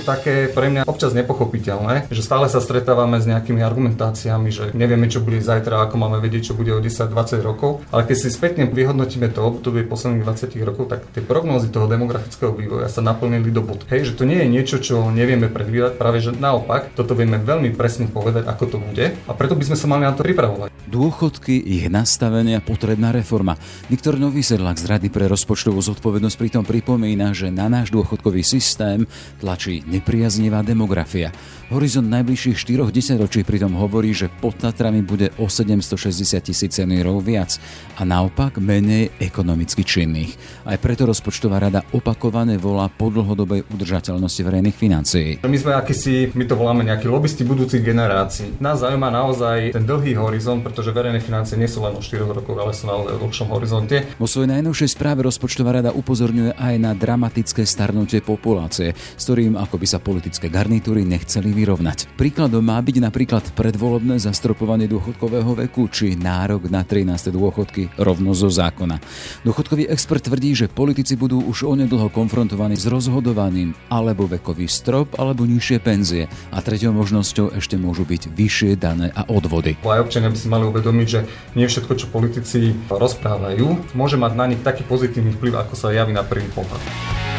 to také pre mňa občas nepochopiteľné, že stále sa stretávame s nejakými argumentáciami, že nevieme, čo bude zajtra, ako máme vedieť, čo bude o 10-20 rokov, ale keď si spätne vyhodnotíme to obdobie posledných 20 rokov, tak tie prognózy toho demografického vývoja sa naplnili do bod. Hej, že to nie je niečo, čo nevieme predvídať, práve že naopak, toto vieme veľmi presne povedať, ako to bude a preto by sme sa mali na to pripravovať. Dôchodky, ich nastavenia, potrebná reforma. Viktor Nový Sedlak z Rady pre rozpočtovú zodpovednosť pritom pripomína, že na náš dôchodkový systém tlačí nepriaznivá demografia. Horizont najbližších 4 desaťročí pritom hovorí, že pod Tatrami bude o 760 tisíc seniorov viac a naopak menej ekonomicky činných. Aj preto rozpočtová rada opakovane volá po dlhodobej udržateľnosti verejných financií. My sme akýsi, my to voláme nejakí lobbysti budúcich generácií. Nás zaujíma naozaj ten dlhý horizont, pretože verejné financie nie sú len o 4 rokov, ale sú naozaj o dlhšom horizonte. Vo svojej najnovšej správe rozpočtová rada upozorňuje aj na dramatické starnutie populácie, s ktorým ako by sa politické garnitúry nechceli vyrovnať. Príkladom má byť napríklad predvolebné zastropovanie dôchodkového veku či nárok na 13. dôchodky rovno zo zákona. Dôchodkový expert tvrdí, že politici budú už onedlho konfrontovaní s rozhodovaním alebo vekový strop alebo nižšie penzie a tretou možnosťou ešte môžu byť vyššie dane a odvody. Aj občania by si mali uvedomiť, že nie všetko, čo politici rozprávajú, môže mať na nich taký pozitívny vplyv, ako sa javí na prvý pohľad.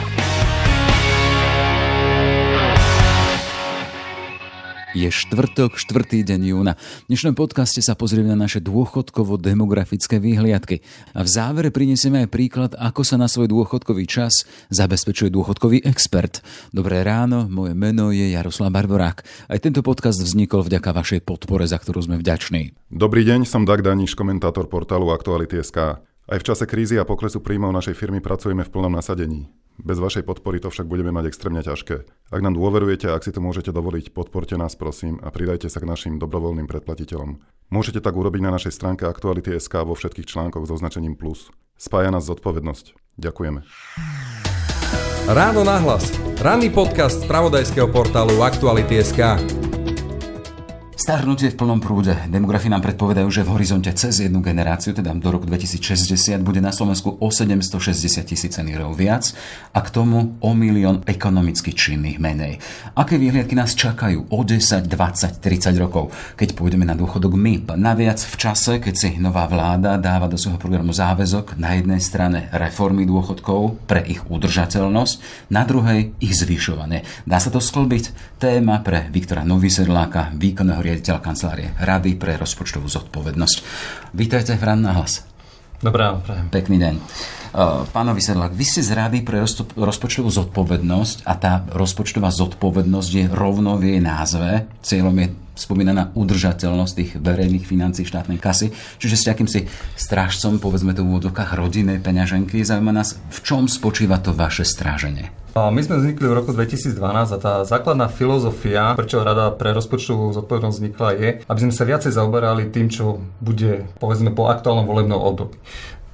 Je štvrtok, štvrtý deň júna. V dnešnom podcaste sa pozrieme na naše dôchodkovo-demografické výhliadky. A v závere prinesieme aj príklad, ako sa na svoj dôchodkový čas zabezpečuje dôchodkový expert. Dobré ráno, moje meno je Jaroslav Barborák. Aj tento podcast vznikol vďaka vašej podpore, za ktorú sme vďační. Dobrý deň, som Dag Daniš, komentátor portálu Aktuality.sk. Aj v čase krízy a poklesu príjmov našej firmy pracujeme v plnom nasadení. Bez vašej podpory to však budeme mať extrémne ťažké. Ak nám dôverujete a ak si to môžete dovoliť, podporte nás prosím a pridajte sa k našim dobrovoľným predplatiteľom. Môžete tak urobiť na našej stránke Aktuality.sk vo všetkých článkoch s označením plus. Spája nás zodpovednosť. Ďakujeme. Ráno nahlas. Ranný podcast z pravodajského portálu Aktuality.sk. Starnutie v plnom prúde. Demografi nám predpovedajú, že v horizonte cez jednu generáciu, teda do roku 2060, bude na Slovensku o 760 tisíc seniorov viac a k tomu o milión ekonomicky činných menej. Aké výhliadky nás čakajú o 10, 20, 30 rokov, keď pôjdeme na dôchodok my? Naviac v čase, keď si nová vláda dáva do svojho programu záväzok na jednej strane reformy dôchodkov pre ich udržateľnosť, na druhej ich zvyšovanie. Dá sa to sklbiť? Téma pre Viktora Novysedláka, výkonného riaditeľa kancelárie Rady pre rozpočtovú zodpovednosť. Vítajte v Rán hlas. Dobré prajem. Pekný deň. Pánovi Sedlak, vy ste z Rady pre rozpočtovú zodpovednosť a tá rozpočtová zodpovednosť je rovno v jej názve. Cieľom je spomínaná udržateľnosť tých verejných financí štátnej kasy. Čiže ste akýmsi strážcom, povedzme to v úvodokách rodinnej peňaženky. Zaujíma nás, v čom spočíva to vaše stráženie? My sme vznikli v roku 2012 a tá základná filozofia, prečo Rada pre rozpočtovú zodpovednosť vznikla, je, aby sme sa viacej zaoberali tým, čo bude, povedzme, po aktuálnom volebnom období.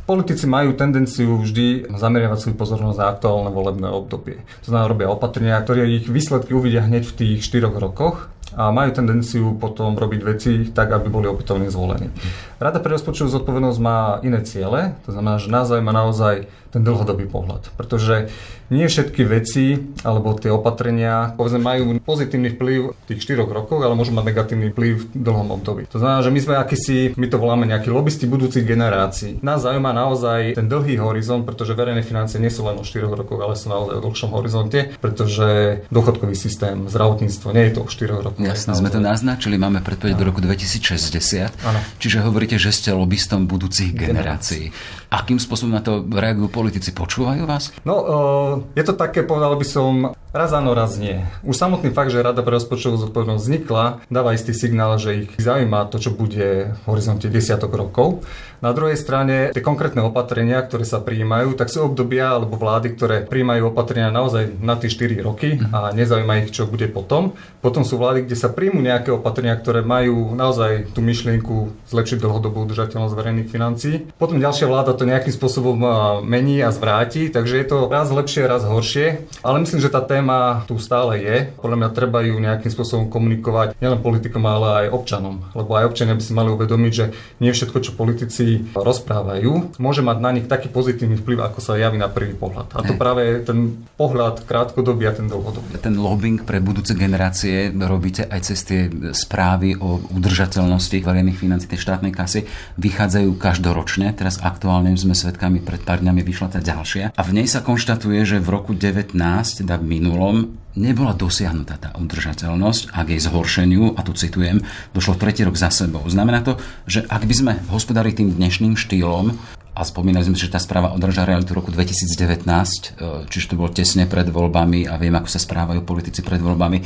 Politici majú tendenciu vždy zameriavať svoju pozornosť na aktuálne volebné obdobie. To znamená, robia opatrenia, ktoré ich výsledky uvidia hneď v tých 4 rokoch a majú tendenciu potom robiť veci tak, aby boli opätovne zvolení. Rada pre rozpočtovú zodpovednosť má iné ciele, to znamená, že nás zaujíma naozaj ten dlhodobý pohľad, pretože nie všetky veci alebo tie opatrenia povedzme, majú pozitívny vplyv v tých 4 rokoch, ale môžu mať negatívny vplyv v dlhom období. To znamená, že my sme akýsi, my to voláme nejakí lobbysti budúcich generácií. Nás zaujíma naozaj ten dlhý horizont, pretože verejné financie nie sú len o 4 rokoch, ale sú naozaj o dlhšom horizonte, pretože dôchodkový systém, zdravotníctvo nie je to o 4 rokoch. Jasne, sme to naznačili, máme predpoveď do roku 2060. Ano. Čiže hovoríte, že ste lobbystom budúcich generácií. Akým spôsobom na to reagujú politici? Počúvajú vás? No, uh, je to také, povedal by som, raz áno, raz nie. Už samotný fakt, že Rada pre rozpočtovú zodpovednosť vznikla, dáva istý signál, že ich zaujíma to, čo bude v horizonte desiatok rokov. Na druhej strane tie konkrétne opatrenia, ktoré sa prijímajú, tak sú obdobia alebo vlády, ktoré prijímajú opatrenia naozaj na tie 4 roky mhm. a nezaujíma ich, čo bude potom. Potom sú vlády, kde sa príjmu nejaké opatrenia, ktoré majú naozaj tú myšlienku zlepšiť dlhodobú udržateľnosť verejných financií. Potom ďalšia vláda to nejakým spôsobom mení a zvráti, takže je to raz lepšie, raz horšie. Ale myslím, že tá téma téma tu stále je. Podľa mňa treba ju nejakým spôsobom komunikovať nielen politikom, ale aj občanom. Lebo aj občania by si mali uvedomiť, že nie všetko, čo politici rozprávajú, môže mať na nich taký pozitívny vplyv, ako sa javí na prvý pohľad. A to práve je ten pohľad krátkodobý a ten dlhodobý. Ten lobbying pre budúce generácie robíte aj cez tie správy o udržateľnosti verejných financí tej štátnej kasy. Vychádzajú každoročne. Teraz aktuálne sme svedkami, pred pár dňami vyšla tá ďalšia. A v nej sa konštatuje, že v roku 19, teda v minulom, nebola dosiahnutá tá udržateľnosť, ak jej zhoršeniu, a tu citujem, došlo tretí rok za sebou. Znamená to, že ak by sme hospodari tým dnešným štýlom, a spomínali sme, že tá správa odráža realitu roku 2019, e, čiže to bolo tesne pred voľbami a viem, ako sa správajú politici pred voľbami.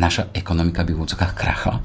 Naša ekonomika by v úvodzokách kracha?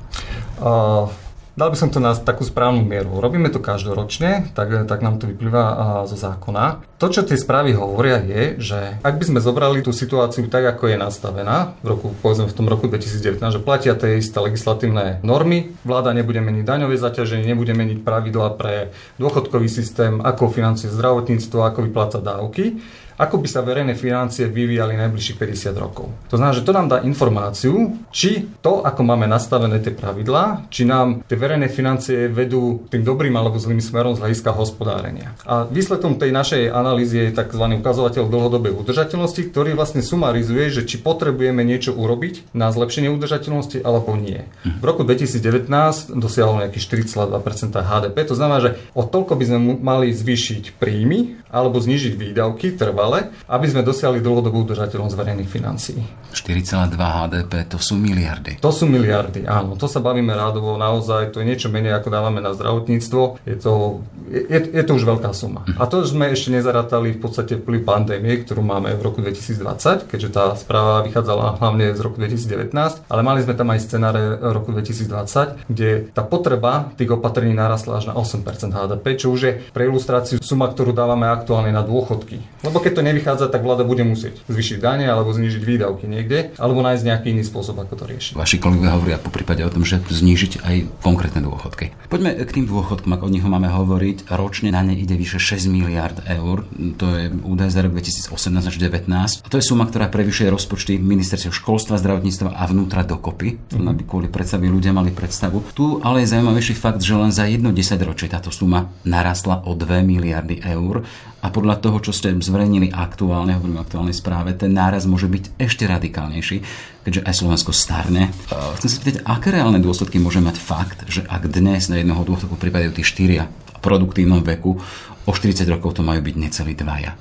Uh, Dal by som to na takú správnu mieru. Robíme to každoročne, tak, tak nám to vyplýva zo zákona. To, čo tie správy hovoria, je, že ak by sme zobrali tú situáciu tak, ako je nastavená, v roku, povedzme v tom roku 2019, že platia tie isté legislatívne normy, vláda nebude meniť daňové zaťaženie, nebude meniť pravidla pre dôchodkový systém, ako financuje zdravotníctvo, ako vypláca dávky, ako by sa verejné financie vyvíjali najbližších 50 rokov. To znamená, že to nám dá informáciu, či to, ako máme nastavené tie pravidlá, či nám tie verejné financie vedú tým dobrým alebo zlým smerom z hľadiska hospodárenia. A výsledkom tej našej analýzy je tzv. ukazovateľ dlhodobej udržateľnosti, ktorý vlastne sumarizuje, že či potrebujeme niečo urobiť na zlepšenie udržateľnosti alebo nie. V roku 2019 dosiahol nejakých 4,2% HDP, to znamená, že o toľko by sme mali zvýšiť príjmy alebo znižiť výdavky trvá trvale, aby sme dosiahli dlhodobú udržateľnosť verejných financií. 4,2 HDP, to sú miliardy. To sú miliardy, áno. To sa bavíme rádovo, naozaj to je niečo menej, ako dávame na zdravotníctvo. Je to, je, je to už veľká suma. Mhm. A to sme ešte nezarátali v podstate vplyv pandémie, ktorú máme v roku 2020, keďže tá správa vychádzala hlavne z roku 2019, ale mali sme tam aj scenáre roku 2020, kde tá potreba tých opatrení narastla až na 8% HDP, čo už je pre ilustráciu suma, ktorú dávame aktuálne na dôchodky. Lebo keď to nevychádza, tak vláda bude musieť zvyšiť dane alebo znížiť výdavky niekde, alebo nájsť nejaký iný spôsob, ako to riešiť. Vaši kolegovia hovoria po prípade o tom, že znížiť aj konkrétne dôchodky. Poďme k tým dôchodkom, ako o nich máme hovoriť. Ročne na ne ide vyše 6 miliard eur. To je údaj za rok 2018 až 2019. A to je suma, ktorá prevyšuje rozpočty ministerstva školstva, zdravotníctva a vnútra dokopy. Mm-hmm. Aby kvôli predstavy ľudia mali predstavu. Tu ale je zaujímavejší fakt, že len za jedno 10 ročie táto suma narastla o 2 miliardy eur a podľa toho, čo ste zverejnili aktuálne, hovorím o aktuálnej správe, ten náraz môže byť ešte radikálnejší, keďže aj Slovensko starne. Chcem sa spýtať, aké reálne dôsledky môže mať fakt, že ak dnes na jedného dôchodku pripadajú tí štyria v produktívnom veku, o 40 rokov to majú byť necelí dvaja.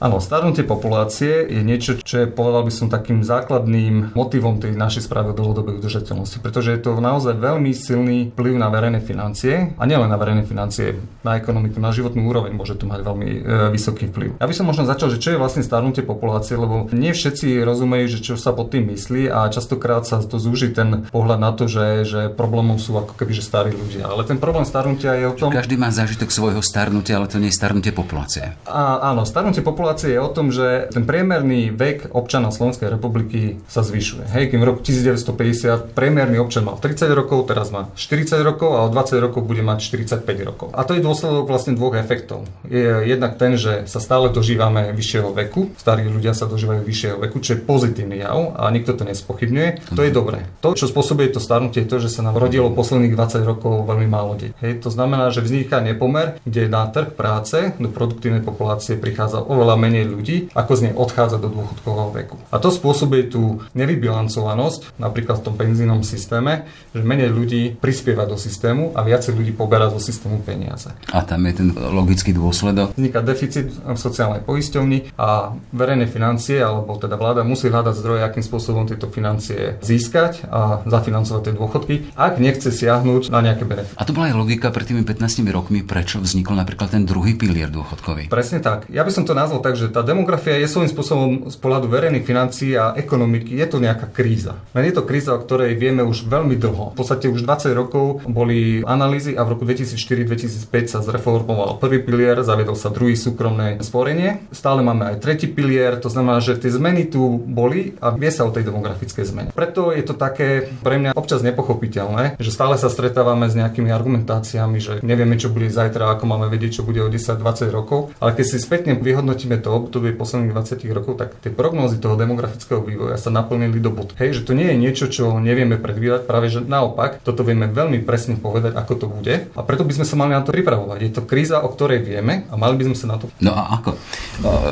Áno, starnutie populácie je niečo, čo je, povedal by som, takým základným motivom tej našej správy o dlhodobej udržateľnosti, pretože je to naozaj veľmi silný vplyv na verejné financie a nielen na verejné financie, na ekonomiku, na životnú úroveň môže to mať veľmi e, vysoký vplyv. Ja by som možno začal, že čo je vlastne starnutie populácie, lebo nie všetci rozumejú, že čo sa pod tým myslí a častokrát sa to zúži ten pohľad na to, že, že problémom sú ako keby že starí ľudia. Ale ten problém starnutia je o tom... Každý má zážitok svojho starnutia, ale to nie je starnutie populácie. A, áno, starnutie populácie populácie je o tom, že ten priemerný vek občana Slovenskej republiky sa zvyšuje. Hej, kým v roku 1950 priemerný občan mal 30 rokov, teraz má 40 rokov a o 20 rokov bude mať 45 rokov. A to je dôsledok vlastne dvoch efektov. Je jednak ten, že sa stále dožívame vyššieho veku, starí ľudia sa dožívajú vyššieho veku, čo je pozitívny jav a nikto to nespochybňuje. To je dobré. To, čo spôsobuje to starnutie, je to, že sa nám rodilo posledných 20 rokov veľmi málo detí. Hej, to znamená, že vzniká nepomer, kde na trh práce do produktívnej populácie prichádza oveľa menej ľudí, ako z nej odchádza do dôchodkového veku. A to spôsobuje tú nevybilancovanosť, napríklad v tom penzínom systéme, že menej ľudí prispieva do systému a viacej ľudí poberá zo systému peniaze. A tam je ten logický dôsledok? Vzniká deficit v sociálnej poisťovni a verejné financie, alebo teda vláda musí hľadať zdroje, akým spôsobom tieto financie získať a zafinancovať tie dôchodky, ak nechce siahnuť na nejaké benefity. A to bola aj logika pred tými 15 rokmi, prečo vznikol napríklad ten druhý pilier dôchodkový. Presne tak. Ja by som to nazval tak, že tá demografia je svojím spôsobom z pohľadu verejných financií a ekonomiky, je to nejaká kríza. Len je to kríza, o ktorej vieme už veľmi dlho. V podstate už 20 rokov boli analýzy a v roku 2004-2005 sa zreformoval prvý pilier, zaviedol sa druhý súkromné sporenie. Stále máme aj tretí pilier, to znamená, že tie zmeny tu boli a vie sa o tej demografickej zmene. Preto je to také pre mňa občas nepochopiteľné, že stále sa stretávame s nejakými argumentáciami, že nevieme, čo bude zajtra, ako máme vedieť, čo bude o 10-20 rokov. Ale keď si spätne vyhodnotíme to obdobie posledných 20 rokov, tak tie prognózy toho demografického vývoja sa naplnili do bod. Hej, že to nie je niečo, čo nevieme predvídať, práve že naopak, toto vieme veľmi presne povedať, ako to bude a preto by sme sa mali na to pripravovať. Je to kríza, o ktorej vieme a mali by sme sa na to. No a ako?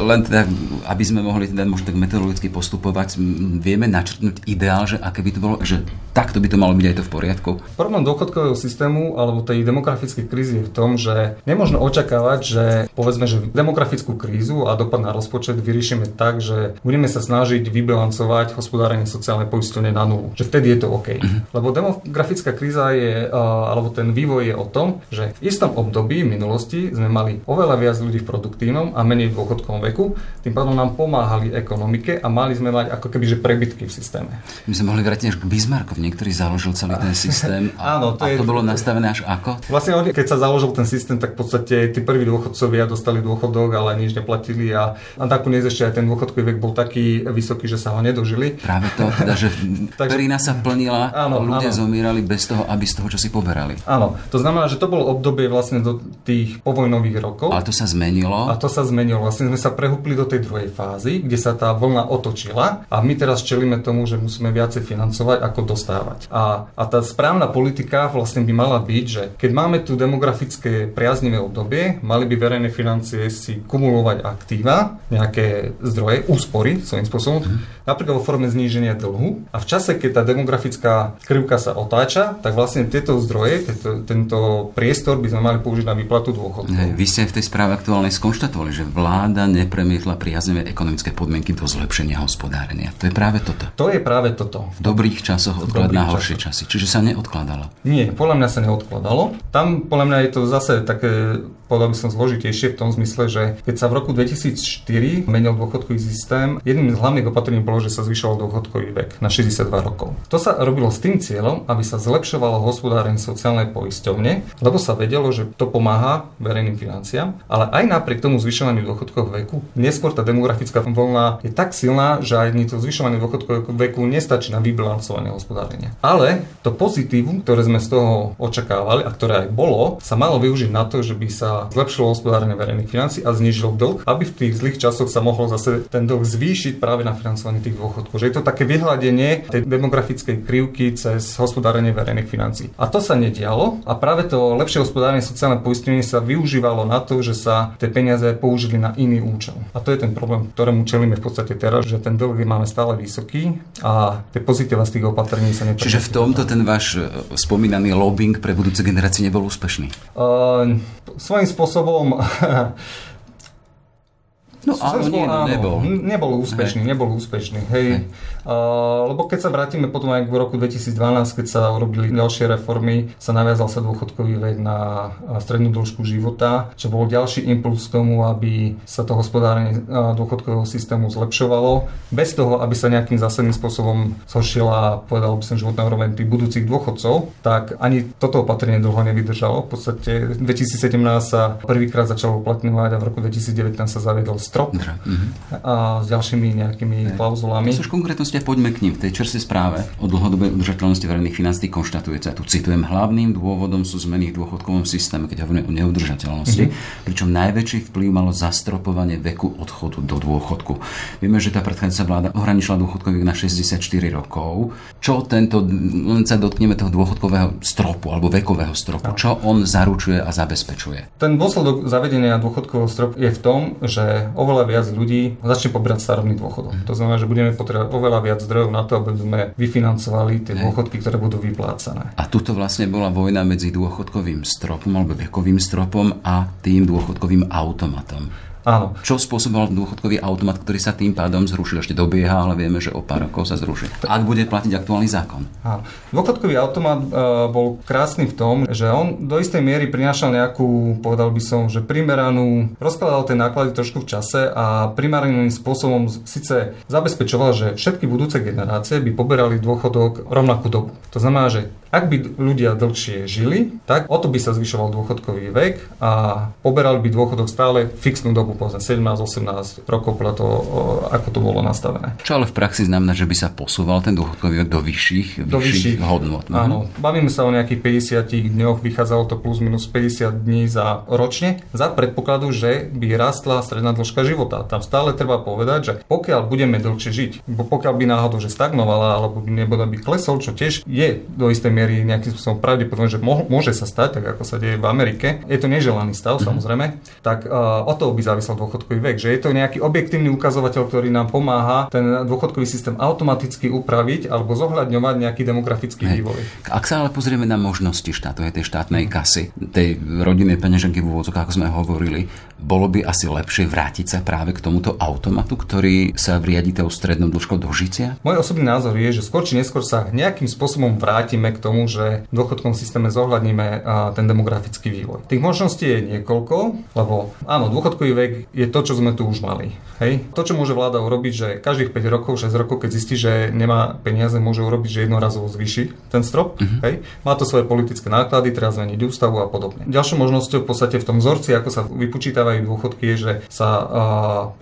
Len teda, aby sme mohli teda možno tak metodologicky postupovať, vieme načrtnúť ideál, že aké by to bolo, že takto by to malo byť aj to v poriadku? Problém dôchodkového systému alebo tej demografickej krízy je v tom, že nemôžno očakávať, že povedzme, že demografickú krízu a dopad na rozpočet vyriešime tak, že budeme sa snažiť vybilancovať hospodárenie sociálnej poisťovne na nulu. Že vtedy je to OK. Uh-huh. Lebo demografická kríza je, alebo ten vývoj je o tom, že v istom období minulosti sme mali oveľa viac ľudí v produktívnom a menej v dôchodkovom veku. Tým pádom nám pomáhali ekonomike a mali sme mať ako keby že prebytky v systéme. My sme mohli vrátiť až k Bismarckovi, niektorý založil celý ten systém. A, Áno, to, a je, to bolo nastavené až ako? Vlastne keď sa založil ten systém, tak v podstate tí prví dôchodcovia dostali dôchodok, ale nič neplatili a, a nakoniec ešte aj ten dôchodkový vek bol taký vysoký, že sa ho nedožili. Práve to, teda, že perina sa plnila, áno, ľudia áno. zomierali bez toho, aby z toho, čo si poberali. Áno, to znamená, že to bolo obdobie vlastne do tých povojnových rokov. A to sa zmenilo? A to sa zmenilo. Vlastne sme sa prehúpli do tej druhej fázy, kde sa tá vlna otočila a my teraz čelíme tomu, že musíme viacej financovať, ako dostávať. A, a tá správna politika vlastne by mala byť, že keď máme tu demografické priaznivé obdobie, mali by verejné financie si kumulovať aktíva, nejaké zdroje, úspory svojím spôsobom, mm. napríklad vo forme zníženia dlhu. A v čase, keď tá demografická krivka sa otáča, tak vlastne tieto zdroje, tento, tento priestor by sme mali použiť na výplatu dôchodkov. Hey, vy ste v tej správe aktuálnej skonštatovali, že vláda nepremietla priaznivé ekonomické podmienky do zlepšenia hospodárenia. To je práve toto. To je práve toto. V dobrých časoch odklad na horšie časy. Čiže sa neodkladalo. Nie, podľa mňa sa neodkladalo. Tam podľa mňa je to zase také povedal by som zložitejšie v tom zmysle, že keď sa v roku 2004 menil dôchodkový systém, jedným z hlavných opatrení bolo, že sa zvyšoval dôchodkový vek na 62 rokov. To sa robilo s tým cieľom, aby sa zlepšovalo hospodárenie sociálnej poisťovne, lebo sa vedelo, že to pomáha verejným financiám, ale aj napriek tomu zvyšovaniu dôchodkového veku, neskôr tá demografická vlna je tak silná, že aj to zvyšovanie dôchodkového veku nestačí na vybilancovanie hospodárenia. Ale to pozitívum, ktoré sme z toho očakávali a ktoré aj bolo, sa malo využiť na to, že by sa zlepšilo hospodárenie verejných financí a znížil dlh, aby v tých zlých časoch sa mohol zase ten dlh zvýšiť práve na financovanie tých dôchodkov. Že je to také vyhľadenie tej demografickej krivky cez hospodárenie verejných financí. A to sa nedialo a práve to lepšie hospodárenie sociálne poistenie sa využívalo na to, že sa tie peniaze použili na iný účel. A to je ten problém, ktorému čelíme v podstate teraz, že ten dlh máme stále vysoký a tie pozitíva z tých opatrení sa neprevedú. Čiže v tomto ten váš e, spomínaný lobbying pre budúce generácie nebol úspešný? Uh, svojím spôsobom No áno, nie, no, nebol. Nebol úspešný, hej. nebol úspešný, hej. hej. Uh, lebo keď sa vrátime potom aj v roku 2012, keď sa urobili ďalšie reformy, sa naviazal sa dôchodkový vek na strednú dĺžku života, čo bol ďalší impuls k tomu, aby sa to hospodárenie dôchodkového systému zlepšovalo, bez toho, aby sa nejakým zásadným spôsobom zhoršila, povedal by som, životná úroveň tých budúcich dôchodcov, tak ani toto opatrenie dlho nevydržalo. V podstate v 2017 sa prvýkrát začalo uplatňovať a v roku 2019 sa zaviedol strop mm-hmm. a s ďalšími nejakými klauzulami. To sú konkrétnosti poďme k ním. V tej čerstvej správe o dlhodobej udržateľnosti verejných financií konštatujete, a tu citujem, hlavným dôvodom sú zmeny v dôchodkovom systéme, keď hovoríme o neudržateľnosti, mm-hmm. pričom najväčší vplyv malo zastropovanie veku odchodu do dôchodku. Vieme, že tá predchádzajúca vláda ohraničila dôchodkový na 64 rokov. Čo tento, len sa dotkneme toho dôchodkového stropu alebo vekového stropu, čo on zaručuje a zabezpečuje? Ten dôsledok zavedenia dôchodkového stropu je v tom, že oveľa viac ľudí začne pobrať starobný dôchodok. Mm-hmm. To znamená, že budeme potrebovať oveľa viac zdrojov na to, aby sme vyfinancovali tie dôchodky, ktoré budú vyplácané. A tuto vlastne bola vojna medzi dôchodkovým stropom alebo vekovým stropom a tým dôchodkovým automatom. Áno. Čo spôsoboval dôchodkový automat, ktorý sa tým pádom zrušil? Ešte dobieha, ale vieme, že o pár rokov sa zruší. Ak bude platiť aktuálny zákon. Áno. Dôchodkový automat uh, bol krásny v tom, že on do istej miery prinášal nejakú, povedal by som, že primeranú, rozkladal tie náklady trošku v čase a primeraným spôsobom síce zabezpečoval, že všetky budúce generácie by poberali dôchodok rovnakú dobu. To znamená, že ak by ľudia dlhšie žili, tak o to by sa zvyšoval dôchodkový vek a poberali by dôchodok stále fixnú dobu. Povedzme 17-18 rokov podľa toho, ako to bolo nastavené. Čo ale v praxi znamená, že by sa posúval ten dôchodkový do vyšších, do vyšších, vyšších hodnot. Mhm. Áno, bavíme sa o nejakých 50 dňoch, vychádzalo to plus minus 50 dní za ročne, za predpokladu, že by rastla stredná dĺžka života. Tam stále treba povedať, že pokiaľ budeme dlhšie žiť, pokiaľ by náhodou, že stagnovala, alebo by nebude by klesol, čo tiež je do istej miery nejakým spôsobom pravdepodobné, že môže sa stať, tak ako sa deje v Amerike, je to neželaný stav, mm-hmm. samozrejme, tak uh, o toho by závisel dôchodkový vek, že je to nejaký objektívny ukazovateľ, ktorý nám pomáha ten dôchodkový systém automaticky upraviť alebo zohľadňovať nejaký demografický Hej. vývoj. Ak sa ale pozrieme na možnosti štátu, tej štátnej kasy, tej rodinnej peňaženky v úvodzok, ako sme hovorili, bolo by asi lepšie vrátiť sa práve k tomuto automatu, ktorý sa vriadi tou strednou dĺžkou dožitia? Môj osobný názor je, že skôr či neskôr sa nejakým spôsobom vrátime k tomu, že v dôchodkom systéme zohľadníme ten demografický vývoj. Tých možností je niekoľko, lebo áno, dôchodkový vek je to, čo sme tu už mali. Hej. To, čo môže vláda urobiť, že každých 5 rokov, 6 rokov, keď zistí, že nemá peniaze, môže urobiť, že jednorazovo zvýši ten strop. Uh-huh. Hej. Má to svoje politické náklady, treba zmeniť ústavu a podobne. Ďalšou možnosťou v podstate v tom vzorci, ako sa vypočítavajú dôchodky, je, že sa uh,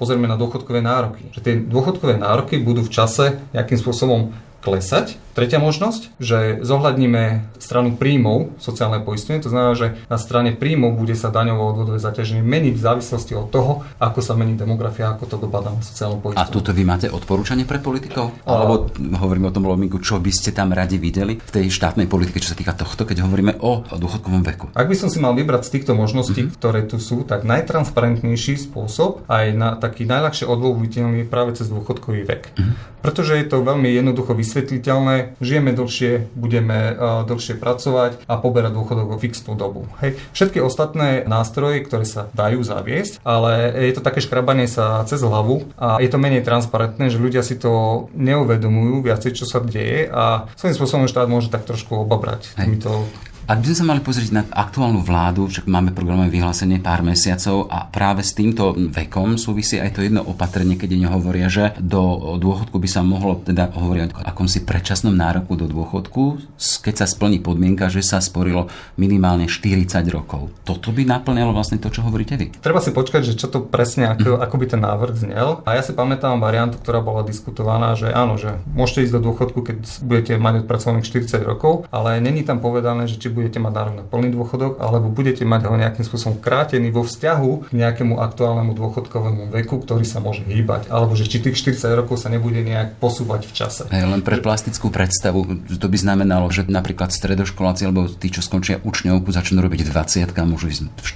pozrieme na dôchodkové nároky. Že tie dôchodkové nároky budú v čase nejakým spôsobom klesať Tretia možnosť, že zohľadníme stranu príjmov sociálne poistenie, to znamená, že na strane príjmov bude sa daňovo odvodové zaťaženie meniť v závislosti od toho, ako sa mení demografia, ako to dopadá na sociálnu poistenie. A tuto vy máte odporúčanie pre politikov? A... Alebo hovoríme o tom lominku, čo by ste tam radi videli v tej štátnej politike, čo sa týka tohto, keď hovoríme o dôchodkovom veku? Ak by som si mal vybrať z týchto možností, mm-hmm. ktoré tu sú, tak najtransparentnejší spôsob aj na taký najľahšie odvoliteľný práve cez dôchodkový vek. Mm-hmm. Pretože je to veľmi jednoducho vysvetliteľné, žijeme dlhšie, budeme uh, dlhšie pracovať a poberať dôchodok vo fixnú dobu. Hej. Všetky ostatné nástroje, ktoré sa dajú zaviesť, ale je to také škrabanie sa cez hlavu a je to menej transparentné, že ľudia si to neuvedomujú viacej, čo sa deje a svojím spôsobom štát môže tak trošku obabrať týmito ak by sme sa mali pozrieť na aktuálnu vládu, však máme programové vyhlásenie pár mesiacov a práve s týmto vekom súvisí aj to jedno opatrenie, keď oni hovoria, že do dôchodku by sa mohlo teda hovoriť o akomsi predčasnom nároku do dôchodku, keď sa splní podmienka, že sa sporilo minimálne 40 rokov. Toto by naplňalo vlastne to, čo hovoríte vy. Treba si počkať, že čo to presne, ako, mm. ako by ten návrh znel. A ja si pamätám variantu, ktorá bola diskutovaná, že áno, že môžete ísť do dôchodku, keď budete mať odpracovaných 40 rokov, ale není tam povedané, že či budete mať nárok na plný dôchodok, alebo budete mať ho nejakým spôsobom krátený vo vzťahu k nejakému aktuálnemu dôchodkovému veku, ktorý sa môže hýbať, alebo že či tých 40 rokov sa nebude nejak posúvať v čase. Hey, len pre plastickú predstavu, to by znamenalo, že napríklad stredoškoláci alebo tí, čo skončia učňovku, začnú robiť 20, môžu ísť v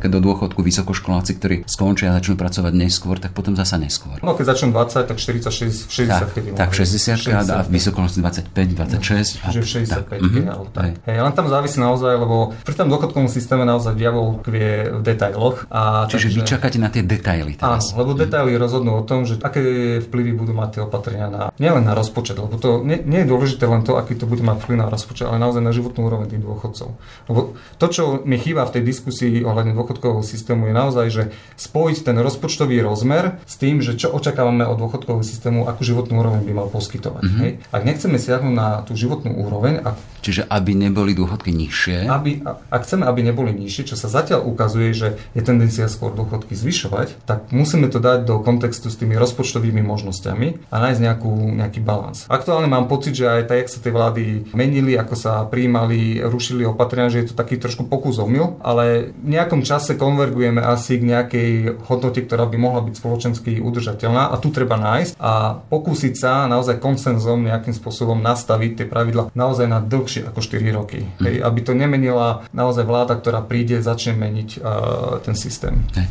40 do dôchodku, vysokoškoláci, ktorí skončia a začnú pracovať neskôr, tak potom zasa neskôr. No keď začnú 20, tak 46, 60 tak, tak 60, 60 a vysokoškoláci 25, 26. No, že 65, tak, mm-hmm. tak. Hey, len tam závisí naozaj, lebo pri tom dôchodkovom systéme naozaj diabol kvie v detailoch. A Čiže takže, vy čakáte na tie detaily teraz. Áno, lebo detaily rozhodnú o tom, že aké vplyvy budú mať tie opatrenia na, nielen na rozpočet, lebo to nie, nie je dôležité len to, aký to bude mať vplyv na rozpočet, ale naozaj na životnú úroveň tých dôchodcov. Lebo to, čo mi chýba v tej diskusii ohľadne dôchodkového systému, je naozaj, že spojiť ten rozpočtový rozmer s tým, že čo očakávame od dôchodkového systému, akú životnú úroveň by mal poskytovať. Mm-hmm. Hej? Ak nechceme siahnuť na tú životnú úroveň, a Čiže aby neboli dôchodky nižšie? Aby, ak chceme, aby neboli nižšie, čo sa zatiaľ ukazuje, že je tendencia skôr dôchodky zvyšovať, tak musíme to dať do kontextu s tými rozpočtovými možnosťami a nájsť nejakú, nejaký balans. Aktuálne mám pocit, že aj tak, jak sa tie vlády menili, ako sa príjmali, rušili opatrenia, že je to taký trošku pokus omyl, ale v nejakom čase konvergujeme asi k nejakej hodnote, ktorá by mohla byť spoločensky udržateľná a tu treba nájsť a pokúsiť sa naozaj konsenzom nejakým spôsobom nastaviť tie pravidla naozaj na dlh dlhšie ako 4 roky. Hej, aby to nemenila naozaj vláda, ktorá príde, začne meniť uh, ten systém. Hej.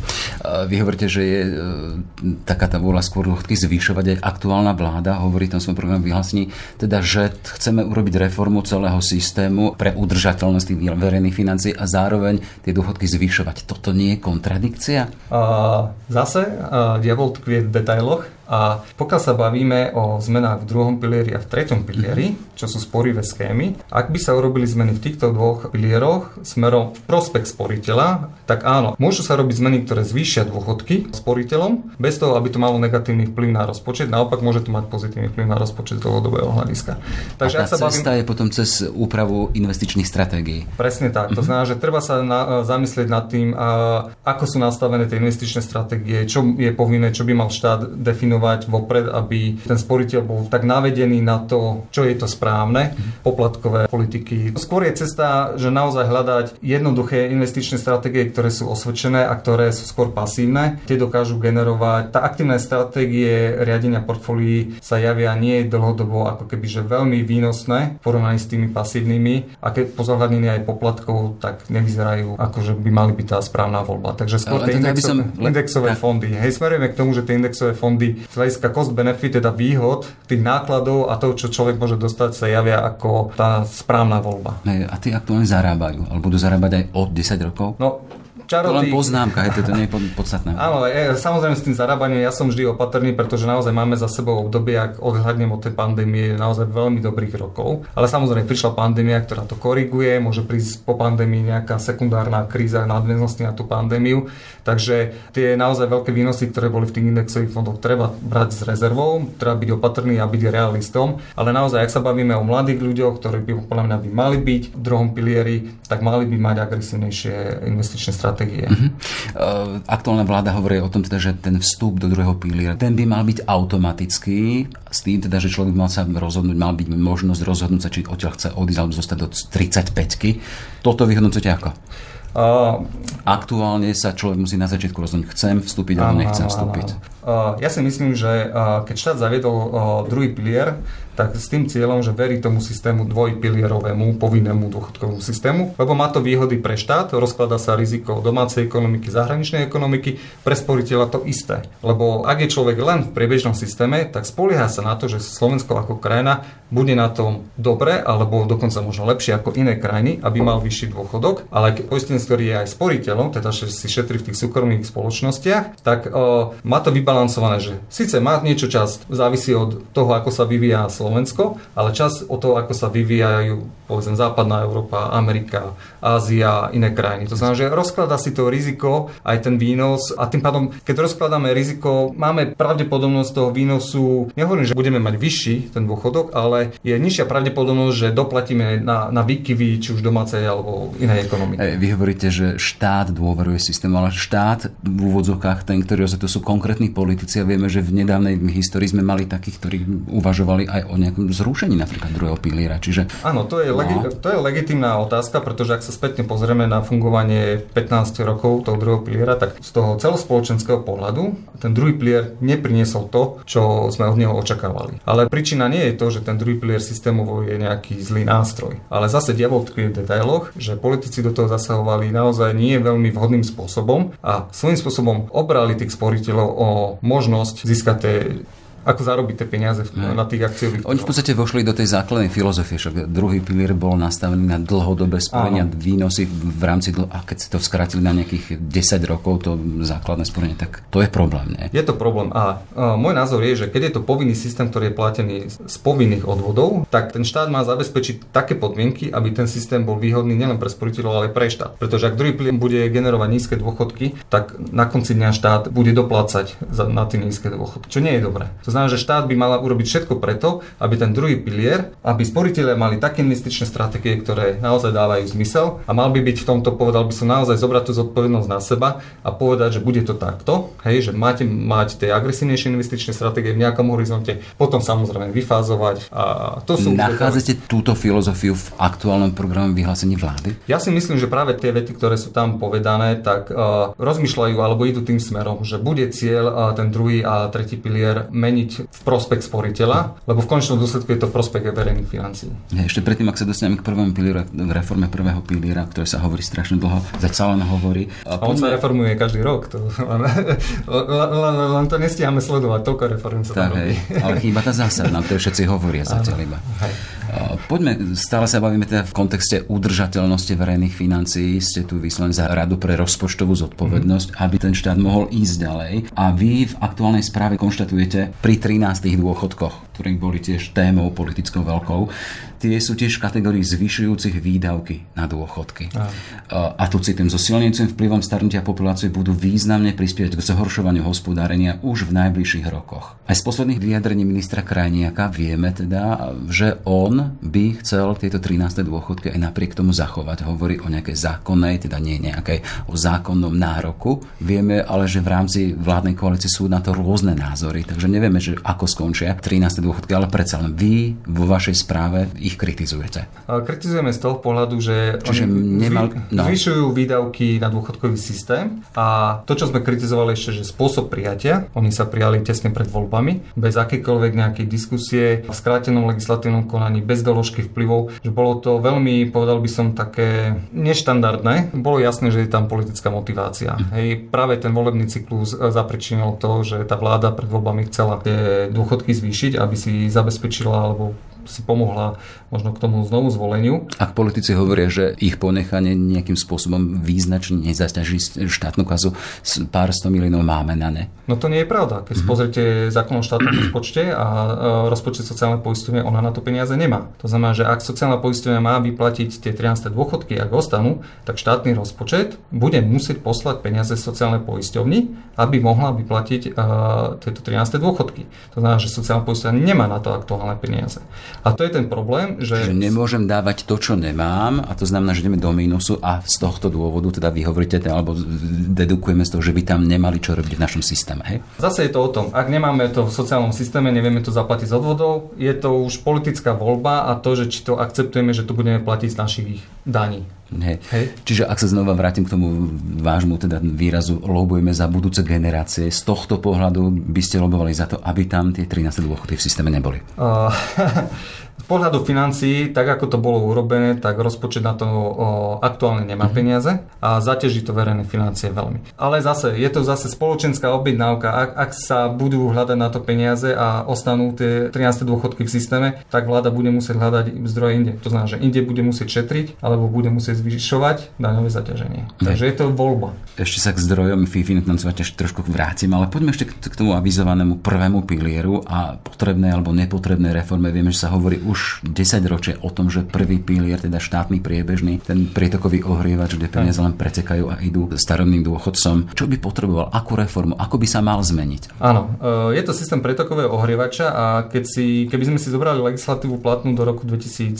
Vy hovoríte, že je uh, taká tá vôľa skôr zvyšovať aj aktuálna vláda, hovorí tam svojom programu vyhlásení, teda, že chceme urobiť reformu celého systému pre udržateľnosť tých verejných financií a zároveň tie dôchodky zvyšovať. Toto nie je kontradikcia? Uh, zase, uh, diabol tkvie v detailoch A pokiaľ sa bavíme o zmenách v druhom pilieri a v treťom pilieri, čo sú sporivé schémy, ak by sa urobili zmeny v týchto dvoch pilieroch smerom v prospech sporiteľa, tak áno, môžu sa robiť zmeny, ktoré zvýšia dôchodky sporiteľom, bez toho, aby to malo negatívny vplyv na rozpočet. Naopak môže to mať pozitívny vplyv na rozpočet dlhodobého hľadiska. Takže a tá ak sa cesta bavím... je potom cez úpravu investičných stratégií. Presne tak. To mhm. znamená, že treba sa na, zamyslieť nad tým, a, ako sú nastavené tie investičné stratégie, čo je povinné, čo by mal štát definovať vopred, aby ten sporiteľ bol tak navedený na to, čo je to správne, mhm. poplatkové politiky. Skôr je cesta, že naozaj hľadať jednoduché investičné stratégie, ktoré sú osvedčené a ktoré sú skôr pasívne. Tie dokážu generovať. Tá aktívne stratégie riadenia portfólií sa javia nie dlhodobo ako keby že veľmi výnosné v porovnaní s tými pasívnymi a keď po aj poplatkov, tak nevyzerajú ako, že by mali byť tá správna voľba. Takže skôr tie indexové, som... indexové fondy. Hej, smerujeme k tomu, že tie indexové fondy z hľadiska cost benefit, teda výhod tých nákladov a toho, čo človek môže dostať, sa javia ako tá správna voľba. A tí aktuálne zarábajú, alebo budú zarábať aj od 10 rokov? No, čaroty... To len poznámka, hej, to nie je podstatné. Áno, je, samozrejme s tým zarábaním ja som vždy opatrný, pretože naozaj máme za sebou obdobie, ak odhľadnem od tej pandémie, naozaj veľmi dobrých rokov. Ale samozrejme prišla pandémia, ktorá to koriguje, môže prísť po pandémii nejaká sekundárna kríza nadväznosti na tú pandémiu. Takže tie naozaj veľké výnosy, ktoré boli v tých indexových fondoch, treba brať s rezervou, treba byť opatrný a byť realistom. Ale naozaj, ak sa bavíme o mladých ľuďoch, ktorí by podľa mňa by mali byť v druhom pilieri, tak mali by mať agresívnejšie investičné stratégie. Uh-huh. Aktuálna vláda hovorí o tom, teda, že ten vstup do druhého piliera, ten by mal byť automatický, s tým teda, že človek mal sa rozhodnúť, mal byť možnosť rozhodnúť sa, či odtiaľ chce odísť alebo zostať do 35 Toto vyhodnocujete ako? Uh, Aktuálne sa človek musí na začiatku rozhodnúť, chcem vstúpiť alebo nechcem vstúpiť. Uh, ja si myslím, že uh, keď štát zaviedol uh, druhý pilier, tak s tým cieľom, že verí tomu systému dvojpilierovému, povinnému dôchodkovému systému, lebo má to výhody pre štát, rozklada sa riziko domácej ekonomiky, zahraničnej ekonomiky, pre sporiteľa to isté. Lebo ak je človek len v priebežnom systéme, tak spolieha sa na to, že Slovensko ako krajina bude na tom dobre, alebo dokonca možno lepšie ako iné krajiny, aby mal vyšší dôchodok, ale keď poistenec, ktorý je aj sporiteľom, teda že si šetrí v tých súkromných spoločnostiach, tak o, má to vybalancované, že síce má niečo čas, závisí od toho, ako sa vyvíja Slovensko, Slovensko, ale čas o to, ako sa vyvíjajú povedzme západná Európa, Amerika, Ázia, iné krajiny. To znamená, že rozklada si to riziko, aj ten výnos a tým pádom, keď rozkladáme riziko, máme pravdepodobnosť toho výnosu, nehovorím, že budeme mať vyšší ten dôchodok, ale je nižšia pravdepodobnosť, že doplatíme na, na výkyvy, či už domácej alebo inej ekonomiky. Vy hovoríte, že štát dôveruje systému, ale štát v úvodzovkách, ten, ktorý to sú konkrétni politici a vieme, že v nedávnej histórii sme mali takých, ktorí uvažovali aj o nejakom zrušení napríklad druhého piliera. Čiže, Áno, to je, no. legi- to je legitimná otázka, pretože ak sa spätne pozrieme na fungovanie 15 rokov toho druhého piliera, tak z toho celospoločenského pohľadu ten druhý pilier nepriniesol to, čo sme od neho očakávali. Ale príčina nie je to, že ten druhý pilier systémovo je nejaký zlý nástroj. Ale zase diabol tkvie v detailoch, že politici do toho zasahovali naozaj nie veľmi vhodným spôsobom a svojím spôsobom obrali tých sporiteľov o možnosť získať tie ako zarobiť tie peniaze v, na tých akciových Oni v podstate vošli do tej základnej filozofie, však druhý pilier bol nastavený na dlhodobé sporenia, Áno. výnosy v rámci, a keď si to skrátili na nejakých 10 rokov, to základné sporenie, tak to je problém, nie? Je to problém a, a môj názor je, že keď je to povinný systém, ktorý je platený z povinných odvodov, tak ten štát má zabezpečiť také podmienky, aby ten systém bol výhodný nielen pre sporiteľov, ale pre štát. Pretože ak druhý pilier bude generovať nízke dôchodky, tak na konci dňa štát bude doplácať za, na tie nízke dôchodky, čo nie je dobré. To znamená, že štát by mal urobiť všetko preto, aby ten druhý pilier, aby sporiteľe mali také investičné stratégie, ktoré naozaj dávajú zmysel a mal by byť v tomto, povedal by som naozaj zobrať tú zodpovednosť na seba a povedať, že bude to takto, hej, že máte mať tie agresívnejšie investičné stratégie v nejakom horizonte, potom samozrejme vyfázovať a to sú... Nachádzate túto filozofiu v aktuálnom programe vyhlásení vlády? Ja si myslím, že práve tie vety, ktoré sú tam povedané, tak uh, rozmýšľajú alebo idú tým smerom, že bude cieľ uh, ten druhý a tretí pilier meniť meniť v prospekt sporiteľa, lebo v končnom dôsledku je to prospekt verejných financií. Ja, ešte predtým, ak sa dostaneme k prvému pilieru, k reforme prvého piliera, ktoré sa hovorí strašne dlho, zatiaľ len hovorí. A, a on sa reformuje každý rok, to, len, len, len, to nestíhame sledovať, toľko reform sa tak, hej, ale chýba tá zásadná, ktoré všetci hovoria zatiaľ iba. Poďme, stále sa bavíme teda v kontexte udržateľnosti verejných financií. Ste tu vyslali za radu pre rozpočtovú zodpovednosť, mm. aby ten štát mohol ísť ďalej. A vy v aktuálnej správe konštatujete pri 13 dôchodkoch, ktorí boli tiež témou politickou veľkou, tie sú tiež kategórii zvyšujúcich výdavky na dôchodky. A, a tu citujem, so silnejúcim vplyvom starnutia populácie budú významne prispievať k zhoršovaniu hospodárenia už v najbližších rokoch. Aj z posledných vyjadrení ministra Krajniaka vieme teda, že on by chcel tieto 13. dôchodky aj napriek tomu zachovať. Hovorí o nejakej zákonnej, teda nie nejakej o zákonnom nároku. Vieme ale, že v rámci vládnej koalície sú na to rôzne názory, takže nevieme, že ako skončia 13. dôchodky, ale predsa len vy vo vašej správe ich kritizujete? Kritizujeme z toho pohľadu, že Čiže oni nemal... no. zvyšujú výdavky na dôchodkový systém a to, čo sme kritizovali ešte, že spôsob prijatia, oni sa prijali tesne pred voľbami, bez akékoľvek nejakej diskusie, v skrátenom legislatívnom konaní, bez doložky vplyvov, že bolo to veľmi, povedal by som, také neštandardné. Bolo jasné, že je tam politická motivácia. Hm. Hej, práve ten volebný cyklus zapričinil to, že tá vláda pred voľbami chcela tie dôchodky zvýšiť, aby si zabezpečila alebo si pomohla možno k tomu znovu zvoleniu. Ak politici hovoria, že ich ponechanie nejakým spôsobom význačne nezaťaží štátnu kazu, pár sto miliónov máme na ne. No to nie je pravda. Keď mm-hmm. pozrite zákon o štátnom rozpočte a rozpočet sociálnej poisťovne, ona na to peniaze nemá. To znamená, že ak sociálna poisťovňa má vyplatiť tie 13. dôchodky, ak ostanú, tak štátny rozpočet bude musieť poslať peniaze sociálnej poisťovni, aby mohla vyplatiť uh, tieto 13. dôchodky. To znamená, že sociálna poisťovňa nemá na to aktuálne peniaze. A to je ten problém, že... Čiže nemôžem dávať to, čo nemám a to znamená, že ideme do mínusu a z tohto dôvodu teda vy hovoríte, alebo dedukujeme z toho, že by tam nemali čo robiť v našom systéme. Hej? Zase je to o tom, ak nemáme to v sociálnom systéme, nevieme to zaplatiť z odvodov, je to už politická voľba a to, že či to akceptujeme, že to budeme platiť z našich daní. Hej. Hej. Čiže ak sa znova vrátim k tomu vášmu teda výrazu lobujeme za budúce generácie, z tohto pohľadu by ste lobovali za to, aby tam tie 13 dôchody v systéme neboli? Uh, pohľadu financií, tak ako to bolo urobené, tak rozpočet na to o, aktuálne nemá mm-hmm. peniaze a zaťaží to verejné financie veľmi. Ale zase, je to zase spoločenská objednávka. Ak, ak sa budú hľadať na to peniaze a ostanú tie 13. dôchodky v systéme, tak vláda bude musieť hľadať zdroje inde. To znamená, že inde bude musieť šetriť alebo bude musieť zvyšovať daňové zaťaženie. Takže je to voľba. Ešte sa k zdrojom financovať ešte trošku vrátim, ale poďme ešte k tomu avizovanému prvému pilieru a potrebnej alebo nepotrebnej reforme. Vieme, že sa hovorí už 10 ročie o tom, že prvý pilier, teda štátny priebežný, ten prietokový ohrievač, kde peniaze len pretekajú a idú starobným dôchodcom. Čo by potreboval, akú reformu, ako by sa mal zmeniť? Áno, e, je to systém pretokového ohrievača a keď si, keby sme si zobrali legislatívu platnú do roku 2017,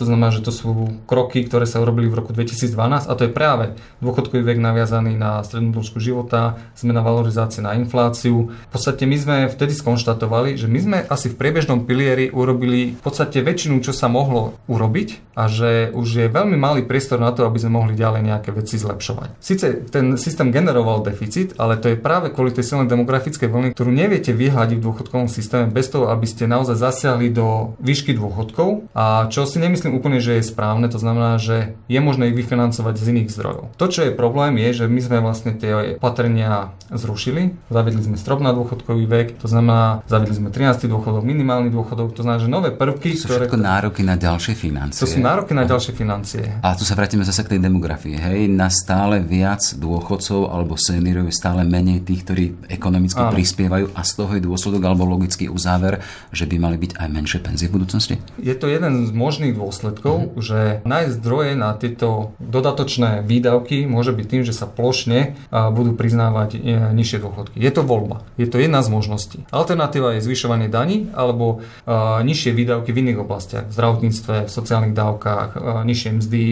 to znamená, že to sú kroky, ktoré sa urobili v roku 2012 a to je práve dôchodkový vek naviazaný na strednú dĺžku života, zmena valorizácie na infláciu. V podstate my sme vtedy skonštatovali, že my sme asi v priebežnom pilieri urobili v podstate podstate väčšinu, čo sa mohlo urobiť a že už je veľmi malý priestor na to, aby sme mohli ďalej nejaké veci zlepšovať. Sice ten systém generoval deficit, ale to je práve kvôli tej silnej demografickej vlny, ktorú neviete vyhľadiť v dôchodkovom systéme bez toho, aby ste naozaj zasiahli do výšky dôchodkov a čo si nemyslím úplne, že je správne, to znamená, že je možné ich vyfinancovať z iných zdrojov. To, čo je problém, je, že my sme vlastne tie opatrenia zrušili, zavedli sme strop na dôchodkový vek, to znamená, zavedli sme 13. dôchodok, minimálny dôchodok, to znamená, že nové prvky sú ktoré... všetko nároky na ďalšie financie. To sú nároky na ďalšie financie. A tu sa vrátime zase k tej demografii. Hej, na stále viac dôchodcov alebo seniorov je stále menej tých, ktorí ekonomicky Áno. prispievajú a z toho je dôsledok alebo logický uzáver, že by mali byť aj menšie penzie v budúcnosti? Je to jeden z možných dôsledkov, mm-hmm. že nájsť zdroje na tieto dodatočné výdavky môže byť tým, že sa plošne budú priznávať e, nižšie dôchodky. Je to voľba. Je to jedna z možností. Alternatíva je zvyšovanie daní alebo nižšie výdavky v iných oblastiach, v zdravotníctve, v sociálnych dávkach, e, nižšie mzdy,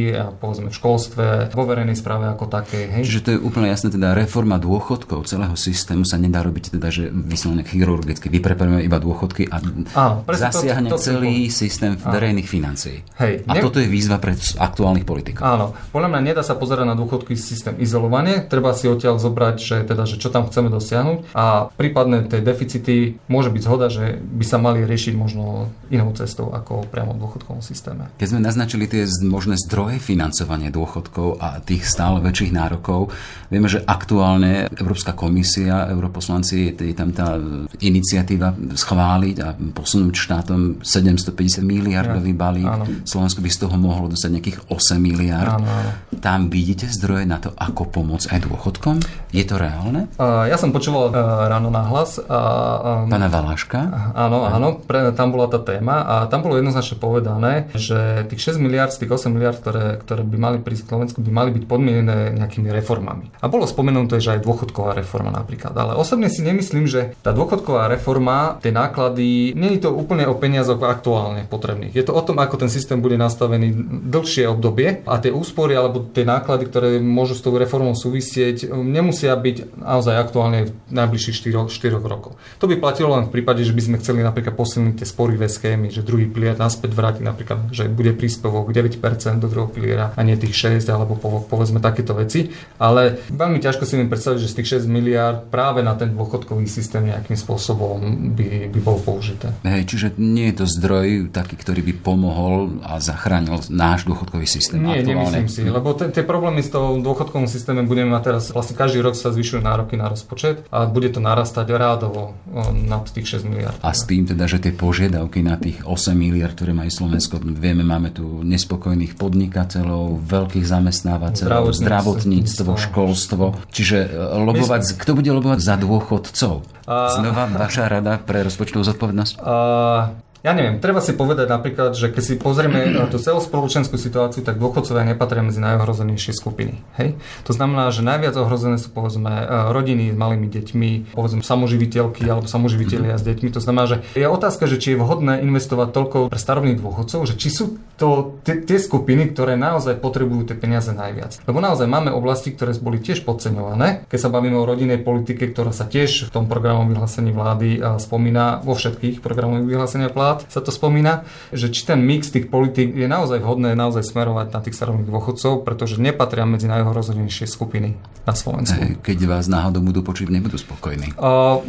povedzme v školstve, vo verejnej správe ako také. Hej. Čiže to je úplne jasné, teda reforma dôchodkov celého systému sa nedá robiť teda, že vyslovene chirurgicky vypreparujeme iba dôchodky a Áno, zasiahne to, to, to, celý systém verejných financií. Hej, a ne... toto je výzva pre aktuálnych politikov. Áno, podľa mňa nedá sa pozerať na dôchodkový systém izolovane, treba si odtiaľ zobrať, že, teda, že čo tam chceme dosiahnuť a prípadne tie deficity môže byť zhoda, že by sa mali riešiť možno inou cestou cestou ako priamo v dôchodkovom systéme. Keď sme naznačili tie možné zdroje financovania dôchodkov a tých stále väčších nárokov, vieme, že aktuálne Európska komisia, europoslanci, je tam tá iniciatíva schváliť a posunúť štátom 750 miliardový balík. Áno. Slovensko by z toho mohlo dostať nejakých 8 miliard. Áno, áno. Tam vidíte zdroje na to, ako pomôcť aj dôchodkom? Je to reálne? Uh, ja som počúval uh, ráno na hlas. Uh, um, Pana Valáška? Áno, áno, pre, tam bola tá téma a tam bolo jednoznačne povedané, že tých 6 miliard tých 8 miliard, ktoré, ktoré by mali prísť Slovensku, by mali byť podmienené nejakými reformami. A bolo spomenuté, že aj dôchodková reforma napríklad. Ale osobne si nemyslím, že tá dôchodková reforma, tie náklady, nie je to úplne o peniazoch aktuálne potrebných. Je to o tom, ako ten systém bude nastavený dlhšie obdobie a tie úspory alebo tie náklady, ktoré môžu s tou reformou súvisieť, nemusia byť naozaj aktuálne v najbližších 4, 4 rokov. To by platilo len v prípade, že by sme chceli napríklad posilniť tie sporivé schémy, že druhý pilier naspäť vráti napríklad, že bude príspevok 9% do druhého piliera a nie tých 6 alebo povedzme takéto veci. Ale veľmi ťažko si mi predstaviť, že z tých 6 miliard práve na ten dôchodkový systém nejakým spôsobom by, by bol použité. Hej, čiže nie je to zdroj taký, ktorý by pomohol a zachránil náš dôchodkový systém. Nie, aktuálne. nemyslím si, lebo tie problémy s tou dôchodkovým systémom budeme mať teraz, vlastne každý rok sa zvyšujú nároky na rozpočet a bude to narastať rádovo nad tých 6 miliard. A s tým teda, že tie požiadavky na tých 8 miliard, ktoré majú Slovensko, vieme, máme tu nespokojných podnikateľov, veľkých zamestnávateľov, zdravotníctvo, školstvo. Čiže e, lobovať, kto bude lobovať za dôchodcov? Znova vaša rada pre rozpočtovú zodpovednosť? Uh, ja neviem, treba si povedať napríklad, že keď si pozrieme tú celospoločenskú situáciu, tak dôchodcovia nepatria medzi najohrozenejšie skupiny. Hej? To znamená, že najviac ohrozené sú povedzme e, rodiny s malými deťmi, povedzme samoživiteľky alebo samoživiteľia s deťmi. To znamená, že je otázka, že či je vhodné investovať toľko pre starobných dôchodcov, že či sú to tie skupiny, ktoré naozaj potrebujú tie peniaze najviac. Lebo naozaj máme oblasti, ktoré boli tiež podceňované. Keď sa bavíme o rodinnej politike, ktorá sa tiež v tom programovom vyhlásení vlády e, spomína vo všetkých programových vyhláseniach vlády, vlád sa to spomína, že či ten mix tých politik je naozaj vhodné naozaj smerovať na tých starovných dôchodcov, pretože nepatria medzi najohrozenejšie skupiny na Slovensku. Keď vás náhodou budú počuť, nebudú spokojní. Uh,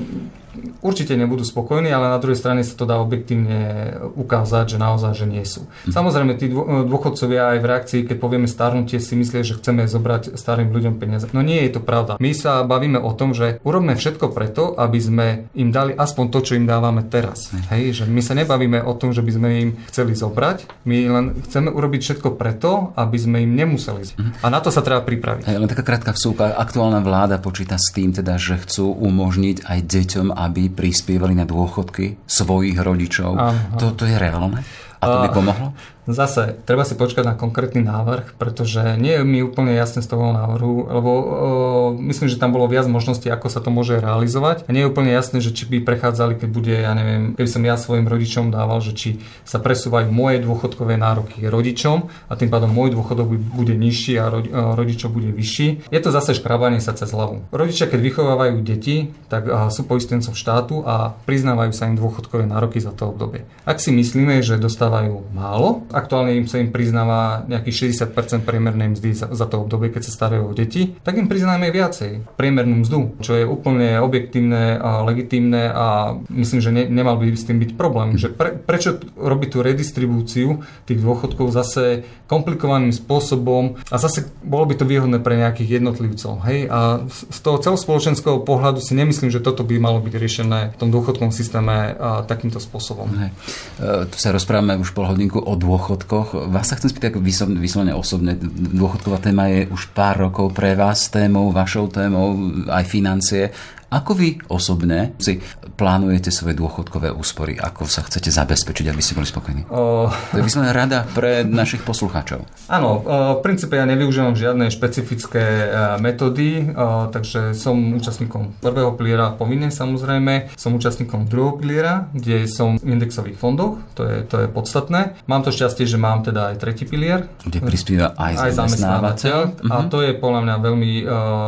určite nebudú spokojní, ale na druhej strane sa to dá objektívne ukázať, že naozaj, že nie sú. Mhm. Samozrejme, tí dôchodcovia aj v reakcii, keď povieme starnutie, si myslia, že chceme zobrať starým ľuďom peniaze. No nie je to pravda. My sa bavíme o tom, že urobme všetko preto, aby sme im dali aspoň to, čo im dávame teraz. Hej, že my sa nebavíme o tom, že by sme im chceli zobrať, my len chceme urobiť všetko preto, aby sme im nemuseli. Mhm. A na to sa treba pripraviť. Hej, len taká krátka vsúka. Aktuálna vláda počíta s tým, teda, že chcú umožniť aj deťom, aby prispievali na dôchodky svojich rodičov. Aha. To, to je reálne? A to by pomohlo? Zase, treba si počkať na konkrétny návrh, pretože nie je mi úplne jasné z toho návrhu, lebo uh, myslím, že tam bolo viac možností, ako sa to môže realizovať. A nie je úplne jasné, že či by prechádzali, keď bude, ja neviem, keby som ja svojim rodičom dával, že či sa presúvajú moje dôchodkové nároky rodičom a tým pádom môj dôchodok bude nižší a rodičov bude vyšší. Je to zase škrabanie sa cez hlavu. Rodičia, keď vychovávajú deti, tak sú poistencom štátu a priznávajú sa im dôchodkové nároky za to obdobie. Ak si myslíme, že dostávajú málo, aktuálne im sa im priznáva nejakých 60% priemernej mzdy za, za to obdobie, keď sa starajú o deti, tak im priznáme viacej priemernú mzdu, čo je úplne objektívne a legitímne a myslím, že ne, nemal by s tým byť problém. Že pre, prečo robiť tú redistribúciu tých dôchodkov zase komplikovaným spôsobom a zase bolo by to výhodné pre nejakých jednotlivcov. Hej? A z toho celospoločenského pohľadu si nemyslím, že toto by malo byť riešené v tom dôchodkovom systéme takýmto spôsobom. Hej. E, tu sa rozprávame už pol hodinku o dôchodku dôchodkoch. Vás sa chcem spýtať vyslovene osobne. Dôchodková téma je už pár rokov pre vás témou, vašou témou, aj financie. Ako vy osobne si plánujete svoje dôchodkové úspory? Ako sa chcete zabezpečiť, aby ste boli spokojní? O... To je vyslovene rada pre našich poslucháčov. Áno, v princípe ja nevyužívam žiadne špecifické e, metódy, takže som účastníkom prvého piliera povinne samozrejme, som účastníkom druhého piliera, kde som v indexových fondoch, to je, to je podstatné. Mám to šťastie, že mám teda aj tretí pilier. Kde prispieva aj, aj zamestnávateľ. A mhm. to je podľa mňa veľmi,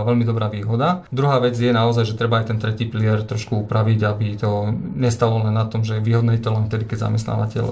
veľmi dobrá výhoda. Druhá vec je naozaj, že treba treba aj ten tretí pilier trošku upraviť, aby to nestalo len na tom, že výhodné to len vtedy, keď zamestnávateľ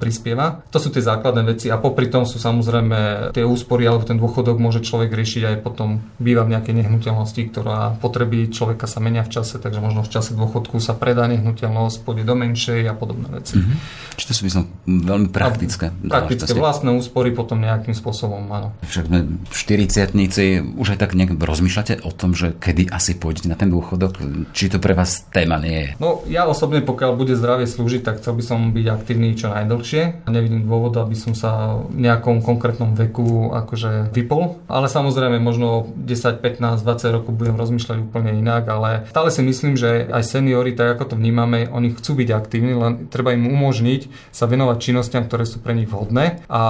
prispieva. To sú tie základné veci a popri tom sú samozrejme tie úspory alebo ten dôchodok môže človek riešiť aj potom býva v nejakej nehnuteľnosti, ktorá potreby človeka sa menia v čase, takže možno v čase dôchodku sa predá nehnuteľnosť, pôjde do menšej a podobné veci. Mm-hmm. Čiže to sú veľmi praktické. Praktické vlastné úspory potom nejakým spôsobom, áno. Však sme 40 už aj tak nejak rozmýšľate o tom, že kedy asi pôjdete na ten dôchodok? Či to pre vás téma nie je? No ja osobne, pokiaľ bude zdravie slúžiť, tak chcel by som byť aktívny čo najdlhšie. Nevidím dôvod, aby som sa v nejakom konkrétnom veku akože vypol. Ale samozrejme možno 10, 15, 20 rokov budem rozmýšľať úplne inak, ale stále si myslím, že aj seniory, tak ako to vnímame, oni chcú byť aktívni, len treba im umožniť sa venovať činnostiam, ktoré sú pre nich vhodné. A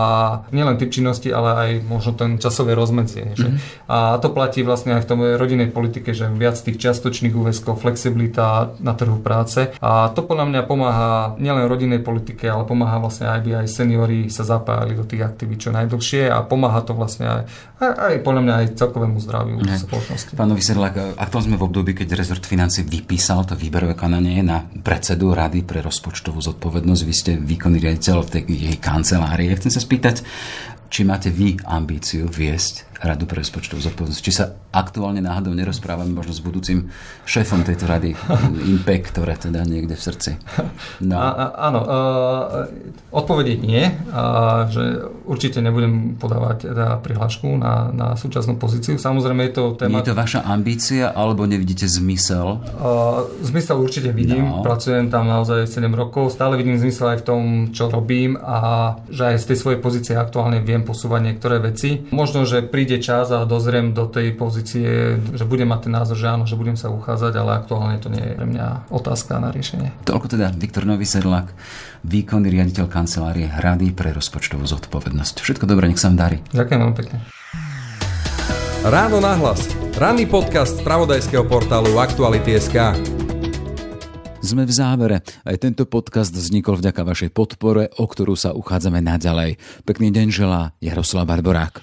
nielen typ činnosti, ale aj možno ten časové rozmedzie. Mm-hmm. A to platí vlastne aj v tom rodinnej politike, že viac tých čiastočných úväzkov, flexibilita na trhu práce. A to podľa mňa pomáha nielen rodinnej politike, ale pomáha vlastne aj, aby aj seniori sa zapájali do tých aktivít čo najdlhšie a pomáha to vlastne aj, aj, aj podľa mňa aj celkovému zdraviu ne. spoločnosti. Pánovi Sedlák, ak sme v období, keď rezort financí vypísal to výberové konanie na predsedu Rady pre rozpočtovú zodpovednosť, vy ste výkonný riaditeľ tej jej kancelárie. Chcem sa spýtať, či máte vy ambíciu viesť Radu pre rozpočtovú zodpovednosť. Či sa aktuálne náhodou nerozprávame možno s budúcim šéfom tejto rady, Impek, ktoré teda niekde v srdci. No. A, a, áno, uh, odpovede nie, uh, že určite nebudem podávať teda prihlášku na, na súčasnú pozíciu. Samozrejme je to téma... Nie je to vaša ambícia, alebo nevidíte zmysel? Uh, zmysel určite vidím, no. pracujem tam naozaj 7 rokov, stále vidím zmysel aj v tom, čo robím a že aj z tej svojej pozície aktuálne viem posúvať niektoré veci. Možno, že pri príde čas a dozriem do tej pozície, že budem mať ten názor, že áno, že budem sa uchádzať, ale aktuálne to nie je pre mňa otázka na riešenie. Toľko teda Viktor Nový Sedlak, výkonný riaditeľ kancelárie Hrady pre rozpočtovú zodpovednosť. Všetko dobré, nech sa vám darí. Ďakujem veľmi pekne. Ráno nahlas. Ranný podcast z pravodajského portálu Aktuality.sk. Sme v závere. Aj tento podcast vznikol vďaka vašej podpore, o ktorú sa uchádzame naďalej. Pekný deň želá Jaroslav Barborák.